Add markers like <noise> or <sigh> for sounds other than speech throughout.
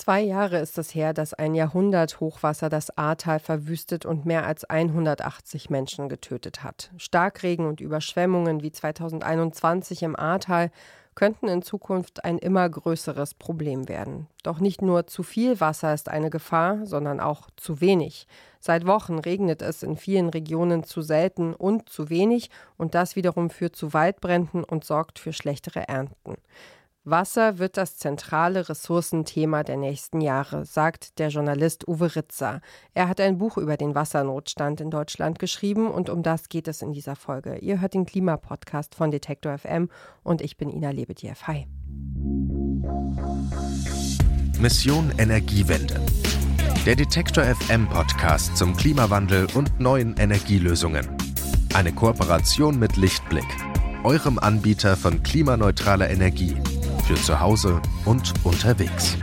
Zwei Jahre ist es her, dass ein Jahrhundert-Hochwasser das Ahrtal verwüstet und mehr als 180 Menschen getötet hat. Starkregen und Überschwemmungen wie 2021 im Ahrtal könnten in Zukunft ein immer größeres Problem werden. Doch nicht nur zu viel Wasser ist eine Gefahr, sondern auch zu wenig. Seit Wochen regnet es in vielen Regionen zu selten und zu wenig, und das wiederum führt zu Waldbränden und sorgt für schlechtere Ernten. Wasser wird das zentrale Ressourcenthema der nächsten Jahre, sagt der Journalist Uwe Ritzer. Er hat ein Buch über den Wassernotstand in Deutschland geschrieben und um das geht es in dieser Folge. Ihr hört den Klimapodcast von Detektor FM und ich bin Ina Lebedjew. Hi. Mission Energiewende. Der Detektor FM Podcast zum Klimawandel und neuen Energielösungen. Eine Kooperation mit Lichtblick, eurem Anbieter von klimaneutraler Energie für zu Hause und unterwegs.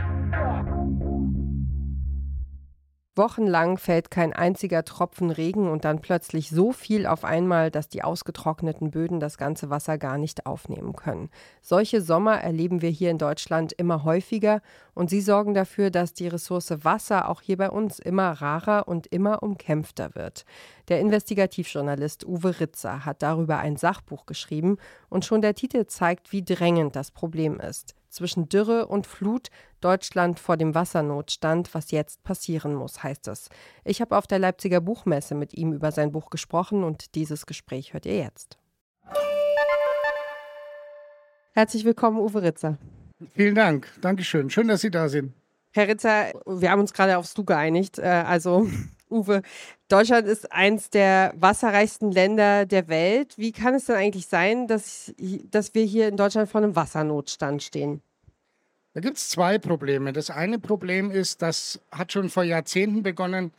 Wochenlang fällt kein einziger Tropfen Regen und dann plötzlich so viel auf einmal, dass die ausgetrockneten Böden das ganze Wasser gar nicht aufnehmen können. Solche Sommer erleben wir hier in Deutschland immer häufiger und sie sorgen dafür, dass die Ressource Wasser auch hier bei uns immer rarer und immer umkämpfter wird. Der Investigativjournalist Uwe Ritzer hat darüber ein Sachbuch geschrieben und schon der Titel zeigt, wie drängend das Problem ist zwischen Dürre und Flut, Deutschland vor dem Wassernotstand, was jetzt passieren muss, heißt es. Ich habe auf der Leipziger Buchmesse mit ihm über sein Buch gesprochen und dieses Gespräch hört ihr jetzt. Herzlich willkommen, Uwe Ritzer. Vielen Dank. Dankeschön. Schön, dass Sie da sind. Herr Ritzer, wir haben uns gerade aufs Du geeinigt. Äh, also <laughs> Uwe, Deutschland ist eins der wasserreichsten Länder der Welt. Wie kann es denn eigentlich sein, dass, dass wir hier in Deutschland vor einem Wassernotstand stehen? Da gibt es zwei Probleme. Das eine Problem ist, das hat schon vor Jahrzehnten begonnen,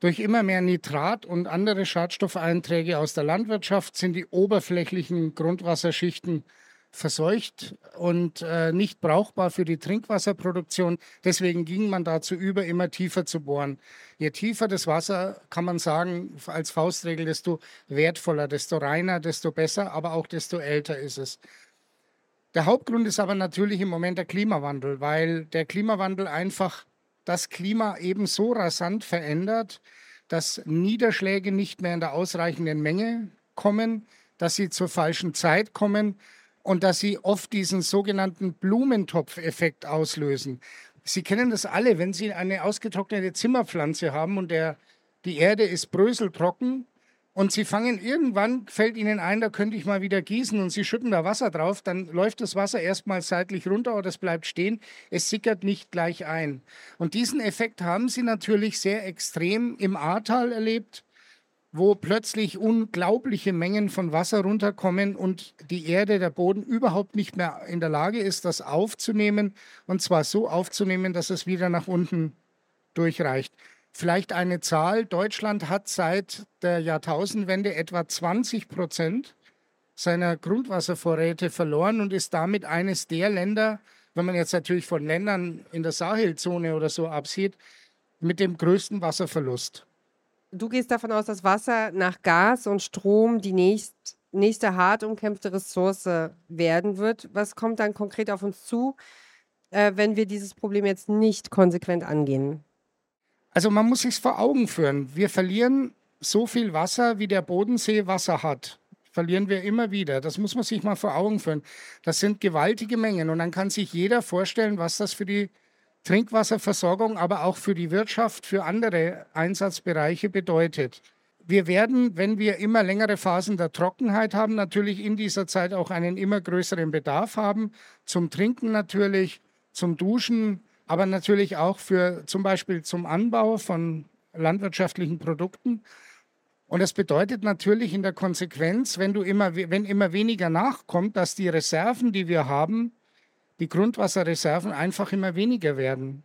durch immer mehr Nitrat und andere Schadstoffeinträge aus der Landwirtschaft sind die oberflächlichen Grundwasserschichten verseucht und äh, nicht brauchbar für die Trinkwasserproduktion. Deswegen ging man dazu über, immer tiefer zu bohren. Je tiefer das Wasser, kann man sagen, als Faustregel, desto wertvoller, desto reiner, desto besser, aber auch desto älter ist es. Der Hauptgrund ist aber natürlich im Moment der Klimawandel, weil der Klimawandel einfach das Klima eben so rasant verändert, dass Niederschläge nicht mehr in der ausreichenden Menge kommen, dass sie zur falschen Zeit kommen und dass sie oft diesen sogenannten Blumentopfeffekt auslösen. Sie kennen das alle, wenn Sie eine ausgetrocknete Zimmerpflanze haben und der, die Erde ist bröseltrocken und Sie fangen irgendwann, fällt Ihnen ein, da könnte ich mal wieder gießen und Sie schütten da Wasser drauf, dann läuft das Wasser erstmal seitlich runter oder es bleibt stehen, es sickert nicht gleich ein. Und diesen Effekt haben Sie natürlich sehr extrem im Ahrtal erlebt wo plötzlich unglaubliche Mengen von Wasser runterkommen und die Erde, der Boden überhaupt nicht mehr in der Lage ist, das aufzunehmen. Und zwar so aufzunehmen, dass es wieder nach unten durchreicht. Vielleicht eine Zahl. Deutschland hat seit der Jahrtausendwende etwa 20 Prozent seiner Grundwasservorräte verloren und ist damit eines der Länder, wenn man jetzt natürlich von Ländern in der Sahelzone oder so absieht, mit dem größten Wasserverlust. Du gehst davon aus, dass Wasser nach Gas und Strom die nächst, nächste hart umkämpfte Ressource werden wird. Was kommt dann konkret auf uns zu, äh, wenn wir dieses Problem jetzt nicht konsequent angehen? Also man muss sich vor Augen führen. Wir verlieren so viel Wasser, wie der Bodensee Wasser hat. Verlieren wir immer wieder. Das muss man sich mal vor Augen führen. Das sind gewaltige Mengen. Und dann kann sich jeder vorstellen, was das für die Trinkwasserversorgung, aber auch für die Wirtschaft, für andere Einsatzbereiche bedeutet. Wir werden, wenn wir immer längere Phasen der Trockenheit haben, natürlich in dieser Zeit auch einen immer größeren Bedarf haben. Zum Trinken natürlich, zum Duschen, aber natürlich auch für zum Beispiel zum Anbau von landwirtschaftlichen Produkten. Und das bedeutet natürlich in der Konsequenz, wenn, du immer, wenn immer weniger nachkommt, dass die Reserven, die wir haben, die Grundwasserreserven einfach immer weniger werden.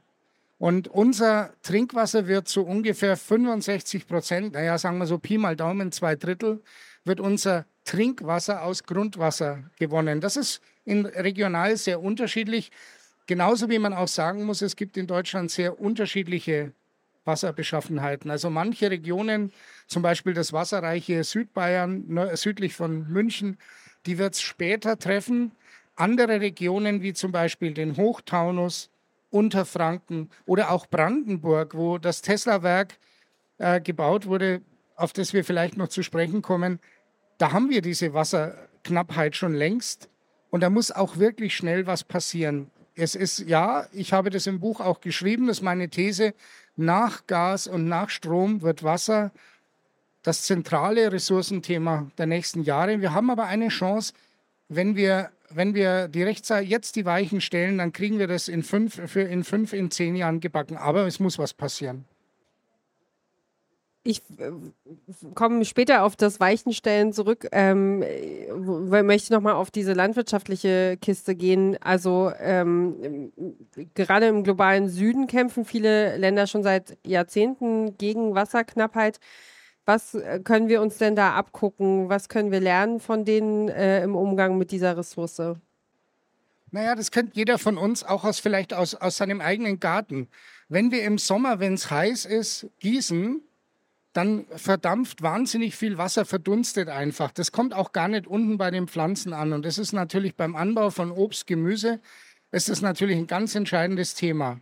Und unser Trinkwasser wird zu ungefähr 65 Prozent, naja, sagen wir so Pi mal Daumen, zwei Drittel, wird unser Trinkwasser aus Grundwasser gewonnen. Das ist in regional sehr unterschiedlich. Genauso wie man auch sagen muss, es gibt in Deutschland sehr unterschiedliche Wasserbeschaffenheiten. Also manche Regionen, zum Beispiel das wasserreiche Südbayern, südlich von München, die wird es später treffen andere Regionen wie zum Beispiel den Hochtaunus Unterfranken oder auch Brandenburg, wo das Tesla-Werk äh, gebaut wurde, auf das wir vielleicht noch zu sprechen kommen, da haben wir diese Wasserknappheit schon längst. Und da muss auch wirklich schnell was passieren. Es ist, ja, ich habe das im Buch auch geschrieben, das ist meine These, nach Gas und nach Strom wird Wasser das zentrale Ressourcenthema der nächsten Jahre. Wir haben aber eine Chance, wenn wir, wenn wir die Rechtszeit jetzt die Weichen stellen, dann kriegen wir das in fünf, für in fünf, in zehn Jahren gebacken. Aber es muss was passieren. Ich äh, komme später auf das Weichenstellen zurück. Ähm, möchte noch mal auf diese landwirtschaftliche Kiste gehen. Also ähm, gerade im globalen Süden kämpfen viele Länder schon seit Jahrzehnten gegen Wasserknappheit. Was äh, können wir uns denn da abgucken? Was können wir lernen von denen äh, im Umgang mit dieser Ressource? Naja, das kennt jeder von uns, auch aus vielleicht aus, aus seinem eigenen Garten. Wenn wir im Sommer, wenn es heiß ist, gießen, dann verdampft wahnsinnig viel Wasser, verdunstet einfach. Das kommt auch gar nicht unten bei den Pflanzen an. Und das ist natürlich beim Anbau von Obst, Gemüse, ist das natürlich ein ganz entscheidendes Thema.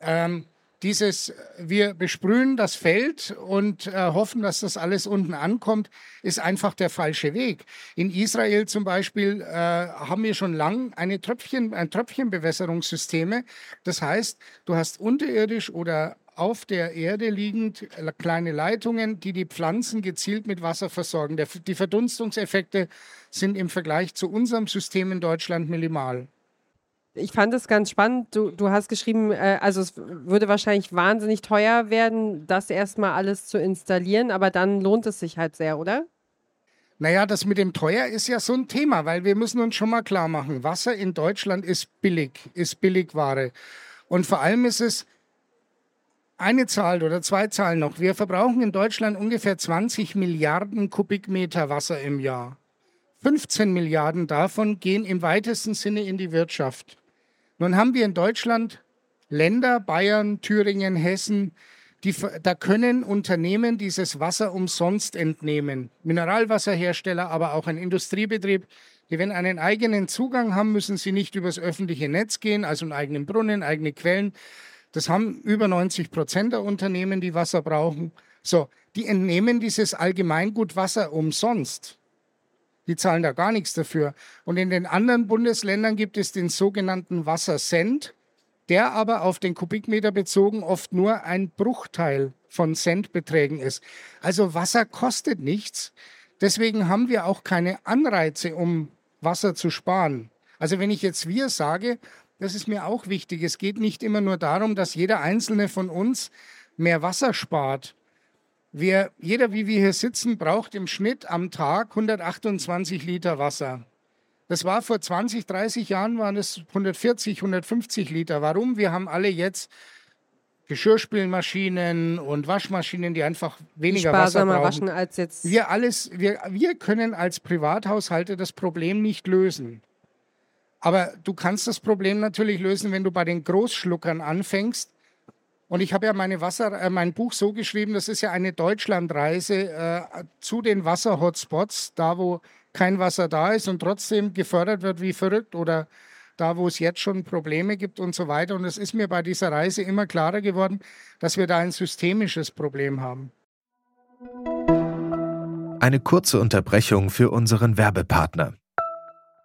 Ähm, dieses, wir besprühen das Feld und äh, hoffen, dass das alles unten ankommt, ist einfach der falsche Weg. In Israel zum Beispiel äh, haben wir schon lang eine Tröpfchen, ein Tröpfchenbewässerungssysteme. Das heißt, du hast unterirdisch oder auf der Erde liegend äh, kleine Leitungen, die die Pflanzen gezielt mit Wasser versorgen. Der, die Verdunstungseffekte sind im Vergleich zu unserem System in Deutschland minimal. Ich fand es ganz spannend. Du, du hast geschrieben, äh, also es würde wahrscheinlich wahnsinnig teuer werden, das erstmal alles zu installieren, aber dann lohnt es sich halt sehr, oder? Naja, das mit dem teuer ist ja so ein Thema, weil wir müssen uns schon mal klar machen, Wasser in Deutschland ist billig, ist Billigware. Und vor allem ist es, eine Zahl oder zwei Zahlen noch. Wir verbrauchen in Deutschland ungefähr 20 Milliarden Kubikmeter Wasser im Jahr. 15 Milliarden davon gehen im weitesten Sinne in die Wirtschaft. Nun haben wir in Deutschland Länder, Bayern, Thüringen, Hessen, die, da können Unternehmen dieses Wasser umsonst entnehmen. Mineralwasserhersteller, aber auch ein Industriebetrieb, die, wenn einen eigenen Zugang haben, müssen sie nicht übers öffentliche Netz gehen, also einen eigenen Brunnen, eigene Quellen, das haben über 90 Prozent der Unternehmen, die Wasser brauchen. So, die entnehmen dieses Allgemeingut Wasser umsonst. Die zahlen da gar nichts dafür. Und in den anderen Bundesländern gibt es den sogenannten Wassercent, der aber auf den Kubikmeter bezogen oft nur ein Bruchteil von Centbeträgen ist. Also Wasser kostet nichts. Deswegen haben wir auch keine Anreize, um Wasser zu sparen. Also wenn ich jetzt wir sage, das ist mir auch wichtig. Es geht nicht immer nur darum, dass jeder einzelne von uns mehr Wasser spart. Wir, jeder, wie wir hier sitzen, braucht im Schnitt am Tag 128 Liter Wasser. Das war vor 20, 30 Jahren waren es 140, 150 Liter. Warum? Wir haben alle jetzt Geschirrspülmaschinen und Waschmaschinen, die einfach weniger die Wasser brauchen. waschen als jetzt. Wir alles, wir, wir können als Privathaushalte das Problem nicht lösen. Aber du kannst das Problem natürlich lösen, wenn du bei den Großschluckern anfängst. Und ich habe ja Wasser, äh, mein Buch so geschrieben, das ist ja eine Deutschlandreise äh, zu den Wasser-Hotspots, da wo kein Wasser da ist und trotzdem gefördert wird wie verrückt oder da, wo es jetzt schon Probleme gibt und so weiter. Und es ist mir bei dieser Reise immer klarer geworden, dass wir da ein systemisches Problem haben. Eine kurze Unterbrechung für unseren Werbepartner.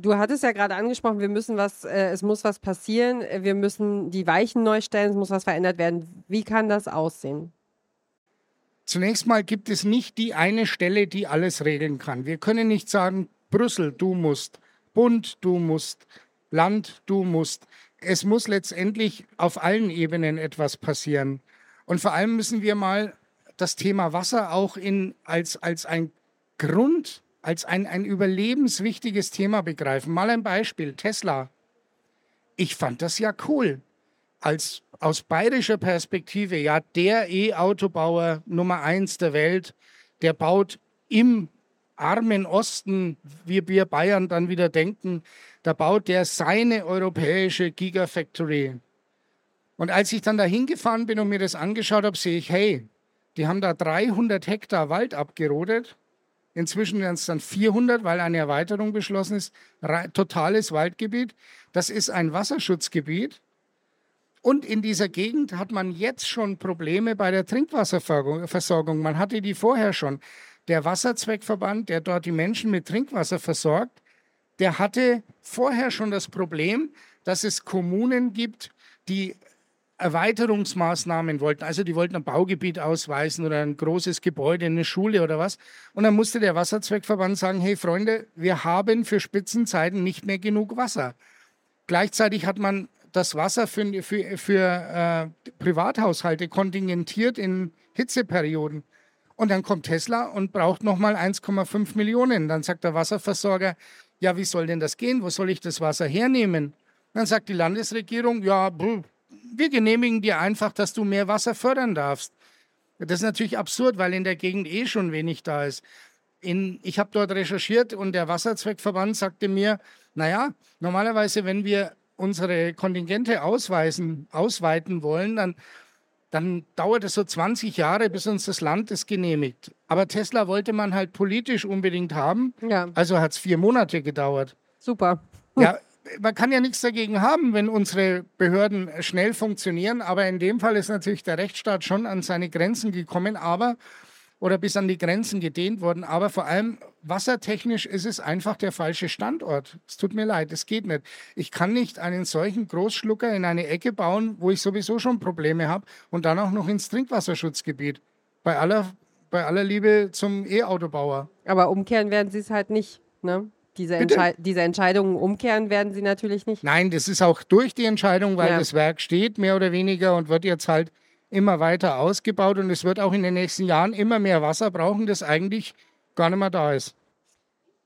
du hattest ja gerade angesprochen, wir müssen was, äh, es muss was passieren, wir müssen die Weichen neu stellen, es muss was verändert werden. Wie kann das aussehen? Zunächst mal gibt es nicht die eine Stelle, die alles regeln kann. Wir können nicht sagen, Brüssel, du musst, Bund, du musst, Land, du musst. Es muss letztendlich auf allen Ebenen etwas passieren. Und vor allem müssen wir mal das Thema Wasser auch in, als, als ein Grund als ein, ein überlebenswichtiges Thema begreifen. Mal ein Beispiel, Tesla. Ich fand das ja cool. als aus bayerischer Perspektive ja der E-Autobauer Nummer eins der Welt, der baut im armen Osten, wie wir Bayern dann wieder denken, da baut der seine europäische Gigafactory. Und als ich dann da hingefahren bin und mir das angeschaut habe, sehe ich, hey, die haben da 300 Hektar Wald abgerodet. Inzwischen werden es dann 400, weil eine Erweiterung beschlossen ist. Totales Waldgebiet. Das ist ein Wasserschutzgebiet. Und in dieser Gegend hat man jetzt schon Probleme bei der Trinkwasserversorgung. Man hatte die vorher schon. Der Wasserzweckverband, der dort die Menschen mit Trinkwasser versorgt, der hatte vorher schon das Problem, dass es Kommunen gibt, die Erweiterungsmaßnahmen wollten. Also die wollten ein Baugebiet ausweisen oder ein großes Gebäude, eine Schule oder was. Und dann musste der Wasserzweckverband sagen, hey Freunde, wir haben für Spitzenzeiten nicht mehr genug Wasser. Gleichzeitig hat man das Wasser für, für, für äh, Privathaushalte kontingentiert in Hitzeperioden. Und dann kommt Tesla und braucht nochmal 1,5 Millionen. Dann sagt der Wasserversorger, ja, wie soll denn das gehen? Wo soll ich das Wasser hernehmen? Dann sagt die Landesregierung, ja, wir genehmigen dir einfach, dass du mehr Wasser fördern darfst. Das ist natürlich absurd, weil in der Gegend eh schon wenig da ist. In, ich habe dort recherchiert und der Wasserzweckverband sagte mir, naja, normalerweise, wenn wir unsere Kontingente ausweisen, ausweiten wollen, dann, dann dauert es so 20 Jahre, bis uns das Land es genehmigt. Aber Tesla wollte man halt politisch unbedingt haben. Ja. Also hat es vier Monate gedauert. Super. Ja, man kann ja nichts dagegen haben, wenn unsere Behörden schnell funktionieren. Aber in dem Fall ist natürlich der Rechtsstaat schon an seine Grenzen gekommen. Aber oder bis an die Grenzen gedehnt worden. Aber vor allem wassertechnisch ist es einfach der falsche Standort. Es tut mir leid, es geht nicht. Ich kann nicht einen solchen Großschlucker in eine Ecke bauen, wo ich sowieso schon Probleme habe und dann auch noch ins Trinkwasserschutzgebiet. Bei aller, bei aller Liebe zum E-Autobauer. Aber umkehren werden sie es halt nicht, ne? Diese, Entschei diese, Entscheidungen umkehren werden sie natürlich nicht. Nein, das ist auch durch die Entscheidung, weil ja. das Werk steht, mehr oder weniger, und wird jetzt halt immer weiter ausgebaut und es wird auch in den nächsten Jahren immer mehr Wasser brauchen, das eigentlich gar nicht mehr da ist.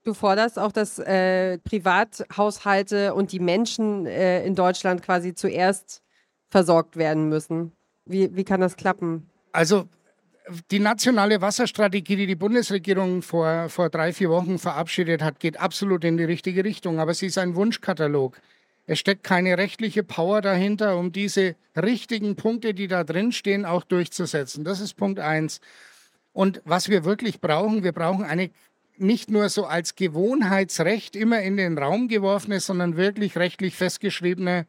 Du forderst auch, dass äh, Privathaushalte und die Menschen äh, in Deutschland quasi zuerst versorgt werden müssen. Wie, wie kann das klappen? Also die nationale Wasserstrategie, die die Bundesregierung vor, vor drei, vier Wochen verabschiedet hat, geht absolut in die richtige Richtung. Aber sie ist ein Wunschkatalog. Es steckt keine rechtliche Power dahinter, um diese richtigen Punkte, die da drin stehen, auch durchzusetzen. Das ist Punkt eins. Und was wir wirklich brauchen, wir brauchen eine nicht nur so als Gewohnheitsrecht immer in den Raum geworfene, sondern wirklich rechtlich festgeschriebene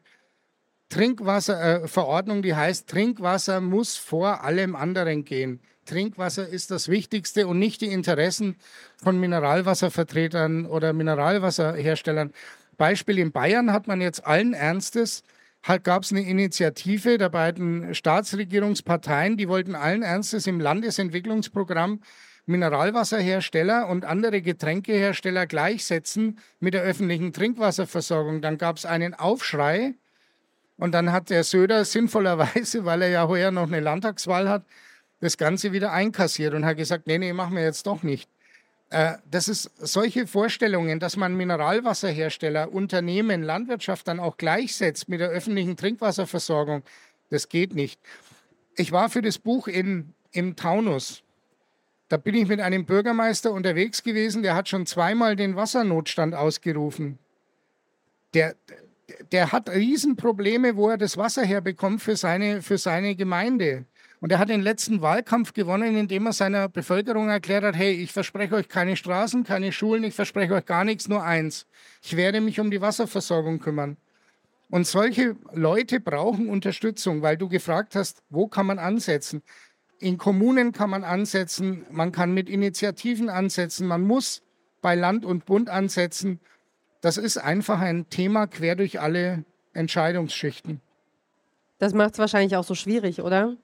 Trinkwasserverordnung, äh, die heißt, Trinkwasser muss vor allem anderen gehen. Trinkwasser ist das Wichtigste und nicht die Interessen von Mineralwasservertretern oder Mineralwasserherstellern. Beispiel in Bayern hat man jetzt allen Ernstes, gab es eine Initiative der beiden Staatsregierungsparteien, die wollten allen Ernstes im Landesentwicklungsprogramm Mineralwasserhersteller und andere Getränkehersteller gleichsetzen mit der öffentlichen Trinkwasserversorgung. Dann gab es einen Aufschrei und dann hat der Söder sinnvollerweise, weil er ja heuer noch eine Landtagswahl hat, das Ganze wieder einkassiert und hat gesagt, nee, nee, machen wir jetzt doch nicht. Äh, das ist solche Vorstellungen, dass man Mineralwasserhersteller, Unternehmen, Landwirtschaft dann auch gleichsetzt mit der öffentlichen Trinkwasserversorgung, das geht nicht. Ich war für das Buch in, im Taunus. Da bin ich mit einem Bürgermeister unterwegs gewesen, der hat schon zweimal den Wassernotstand ausgerufen. Der, der hat Riesenprobleme, wo er das Wasser herbekommt für seine, für seine Gemeinde. Und er hat den letzten Wahlkampf gewonnen, indem er seiner Bevölkerung erklärt hat, hey, ich verspreche euch keine Straßen, keine Schulen, ich verspreche euch gar nichts, nur eins. Ich werde mich um die Wasserversorgung kümmern. Und solche Leute brauchen Unterstützung, weil du gefragt hast, wo kann man ansetzen? In Kommunen kann man ansetzen, man kann mit Initiativen ansetzen, man muss bei Land und Bund ansetzen. Das ist einfach ein Thema quer durch alle Entscheidungsschichten. Das macht es wahrscheinlich auch so schwierig, oder?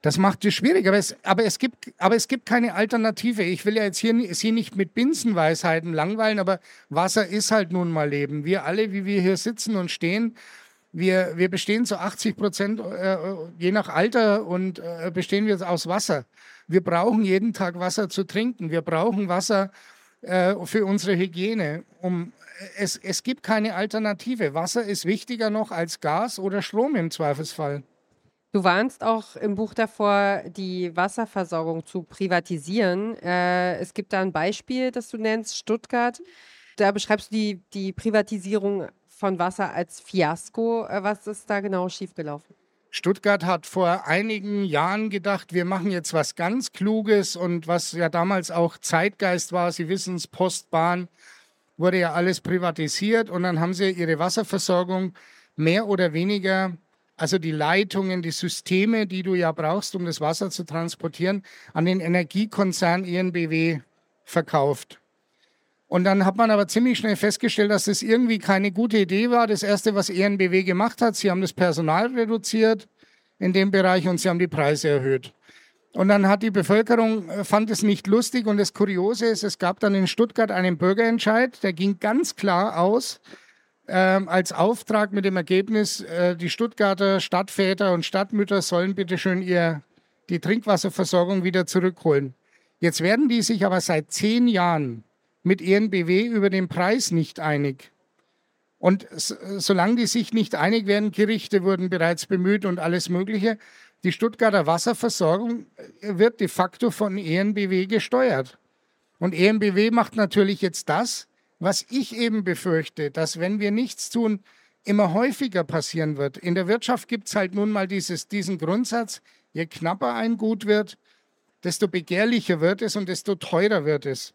Das macht es schwierig, aber es, aber, es gibt, aber es gibt keine Alternative. Ich will ja jetzt hier Sie nicht mit Binsenweisheiten langweilen, aber Wasser ist halt nun mal Leben. Wir alle, wie wir hier sitzen und stehen, wir, wir bestehen zu 80 Prozent, äh, je nach Alter, und äh, bestehen wir aus Wasser. Wir brauchen jeden Tag Wasser zu trinken. Wir brauchen Wasser äh, für unsere Hygiene. Um es, es gibt keine Alternative. Wasser ist wichtiger noch als Gas oder Strom im Zweifelsfall. Du warnst auch im Buch davor, die Wasserversorgung zu privatisieren. Äh, es gibt da ein Beispiel, das du nennst, Stuttgart. Da beschreibst du die, die Privatisierung von Wasser als Fiasko. Äh, was ist da genau schiefgelaufen? Stuttgart hat vor einigen Jahren gedacht, wir machen jetzt was ganz Kluges und was ja damals auch Zeitgeist war, Sie wissen es, Postbahn, wurde ja alles privatisiert und dann haben sie ihre Wasserversorgung mehr oder weniger, also die Leitungen, die Systeme, die du ja brauchst, um das Wasser zu transportieren, an den Energiekonzern ENBW verkauft. Und dann hat man aber ziemlich schnell festgestellt, dass das irgendwie keine gute Idee war. Das Erste, was ENBW gemacht hat, sie haben das Personal reduziert in dem Bereich und sie haben die Preise erhöht. Und dann hat die Bevölkerung, äh, fand es nicht lustig. Und das Kuriose ist, es gab dann in Stuttgart einen Bürgerentscheid, der ging ganz klar aus, äh, als Auftrag mit dem Ergebnis, äh, die Stuttgarter Stadtväter und Stadtmütter sollen bitte schön ihr, die Trinkwasserversorgung wieder zurückholen. Jetzt werden die sich aber seit zehn Jahren mit ENBW über den Preis nicht einig. Und solange die sich nicht einig werden, Gerichte wurden bereits bemüht und alles Mögliche, die Stuttgarter Wasserversorgung äh, wird de facto von ENBW gesteuert. Und ENBW macht natürlich jetzt das, was ich eben befürchte, dass wenn wir nichts tun, immer häufiger passieren wird. In der Wirtschaft gibt es halt nun mal dieses, diesen Grundsatz, je knapper ein Gut wird, desto begehrlicher wird es und desto teurer wird es.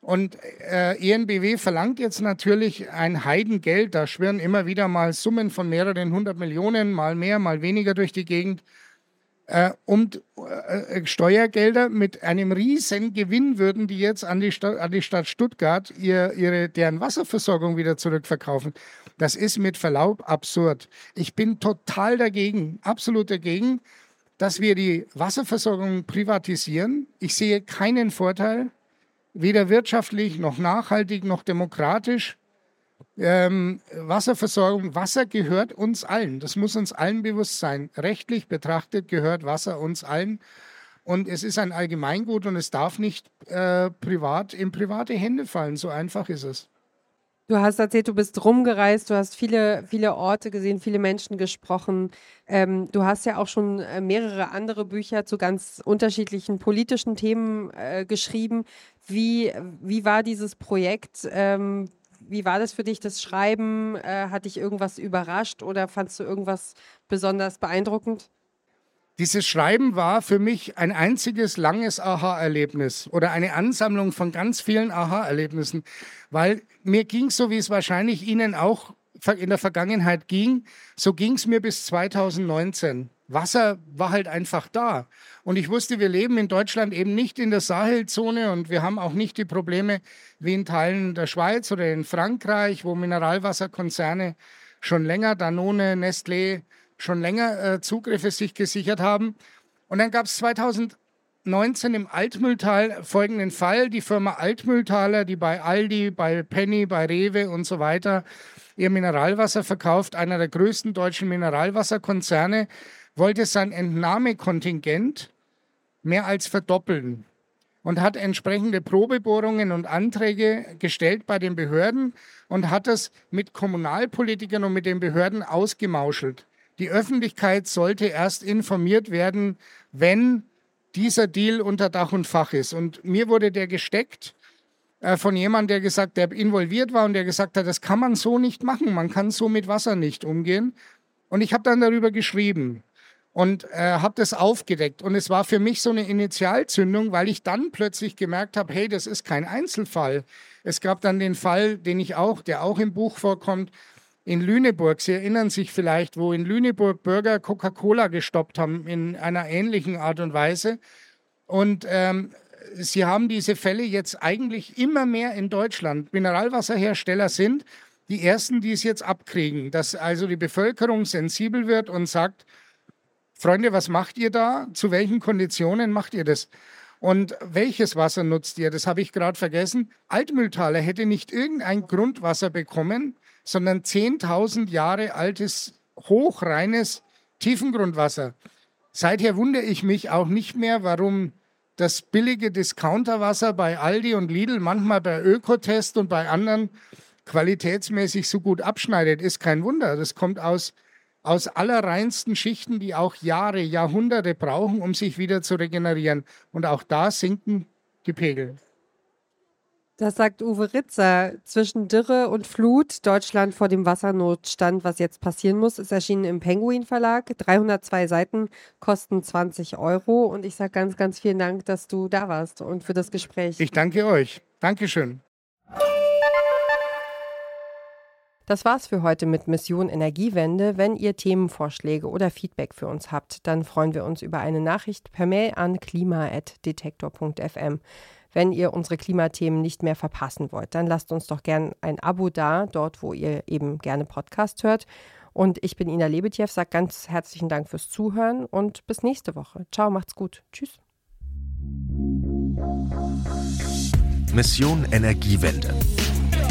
Und äh, ENBW verlangt jetzt natürlich ein Heidengeld. Da schwirren immer wieder mal Summen von mehreren hundert Millionen, mal mehr, mal weniger durch die Gegend. Äh, und äh, Steuergelder mit einem riesen Gewinn würden die jetzt an die, Stadt, an die Stadt Stuttgart ihr, ihre, deren Wasserversorgung wieder zurückverkaufen. Das ist mit Verlaub absurd. Ich bin total dagegen, absolut dagegen, dass wir die Wasserversorgung privatisieren. Ich sehe keinen Vorteil weder wirtschaftlich noch nachhaltig noch demokratisch. Ähm, Wasserversorgung, Wasser gehört uns allen. Das muss uns allen bewusst sein. Rechtlich betrachtet gehört Wasser uns allen. Und es ist ein Allgemeingut und es darf nicht äh, privat in private Hände fallen. So einfach ist es. Du hast erzählt, du bist rumgereist, du hast viele, viele Orte gesehen, viele Menschen gesprochen. Ähm, du hast ja auch schon äh, mehrere andere Bücher zu ganz unterschiedlichen politischen Themen äh, geschrieben. Wie, wie war dieses Projekt? Ähm, wie war das für dich, das Schreiben? Äh, hat dich irgendwas überrascht oder fandst du irgendwas besonders beeindruckend? Dieses Schreiben war für mich ein einziges langes Aha-Erlebnis oder eine Ansammlung von ganz vielen Aha-Erlebnissen, weil mir ging so, wie es wahrscheinlich Ihnen auch in der Vergangenheit ging, so ging es mir bis 2019. Wasser war halt einfach da. Und ich wusste, wir leben in Deutschland eben nicht in der Sahelzone und wir haben auch nicht die Probleme wie in Teilen der Schweiz oder in Frankreich, wo Mineralwasserkonzerne schon länger, Danone, Nestlé, schon länger äh, Zugriffe sich gesichert haben. Und dann gab es 2019 im Altmühltal folgenden Fall. Die Firma Altmühltaler, die bei Aldi, bei Penny, bei Rewe und so weiter ihr Mineralwasser verkauft, einer der größten deutschen Mineralwasserkonzerne, wollte sein Entnahmekontingent mehr als verdoppeln und hat entsprechende Probebohrungen und Anträge gestellt bei den Behörden und hat das mit Kommunalpolitikern und mit den Behörden ausgemauschelt die Öffentlichkeit sollte erst informiert werden, wenn dieser Deal unter Dach und Fach ist. Und mir wurde der gesteckt äh, von jemandem, der gesagt, der involviert war und der gesagt hat, das kann man so nicht machen, man kann so mit Wasser nicht umgehen. Und ich habe dann darüber geschrieben und äh, habe das aufgedeckt. Und es war für mich so eine Initialzündung, weil ich dann plötzlich gemerkt habe, hey, das ist kein Einzelfall. Es gab dann den Fall, den ich auch, der auch im Buch vorkommt, in Lüneburg. Sie erinnern sich vielleicht, wo in Lüneburg Bürger Coca-Cola gestoppt haben in einer ähnlichen Art und Weise. Und ähm, Sie haben diese Fälle jetzt eigentlich immer mehr in Deutschland. Mineralwasserhersteller sind die ersten, die es jetzt abkriegen, dass also die Bevölkerung sensibel wird und sagt, Freunde, was macht ihr da? Zu welchen Konditionen macht ihr das? Und welches Wasser nutzt ihr? Das habe ich gerade vergessen. Altmühltaler hätte nicht irgendein Grundwasser bekommen, sondern 10.000 Jahre altes, hochreines Tiefengrundwasser. Seither wundere ich mich auch nicht mehr, warum das billige Discounterwasser bei Aldi und Lidl, manchmal bei Ökotest und bei anderen qualitätsmäßig so gut abschneidet, ist kein Wunder. Das kommt aus, aus allerreinsten Schichten, die auch Jahre, Jahrhunderte brauchen, um sich wieder zu regenerieren. Und auch da sinken die Pegel. Das sagt Uwe Ritzer. Zwischen Dürre und Flut, Deutschland vor dem Wassernotstand, was jetzt passieren muss, ist erschienen im Penguin Verlag. 302 Seiten kosten 20 Euro. Und ich sage ganz, ganz vielen Dank, dass du da warst und für das Gespräch. Ich danke euch. Dankeschön. Das war's für heute mit Mission Energiewende. Wenn ihr Themenvorschläge oder Feedback für uns habt, dann freuen wir uns über eine Nachricht per Mail an klima.detektor.fm. Wenn ihr unsere Klimathemen nicht mehr verpassen wollt, dann lasst uns doch gern ein Abo da, dort wo ihr eben gerne Podcast hört. Und ich bin Ina Lebetjew, sage ganz herzlichen Dank fürs Zuhören und bis nächste Woche. Ciao, macht's gut. Tschüss. Mission Energiewende.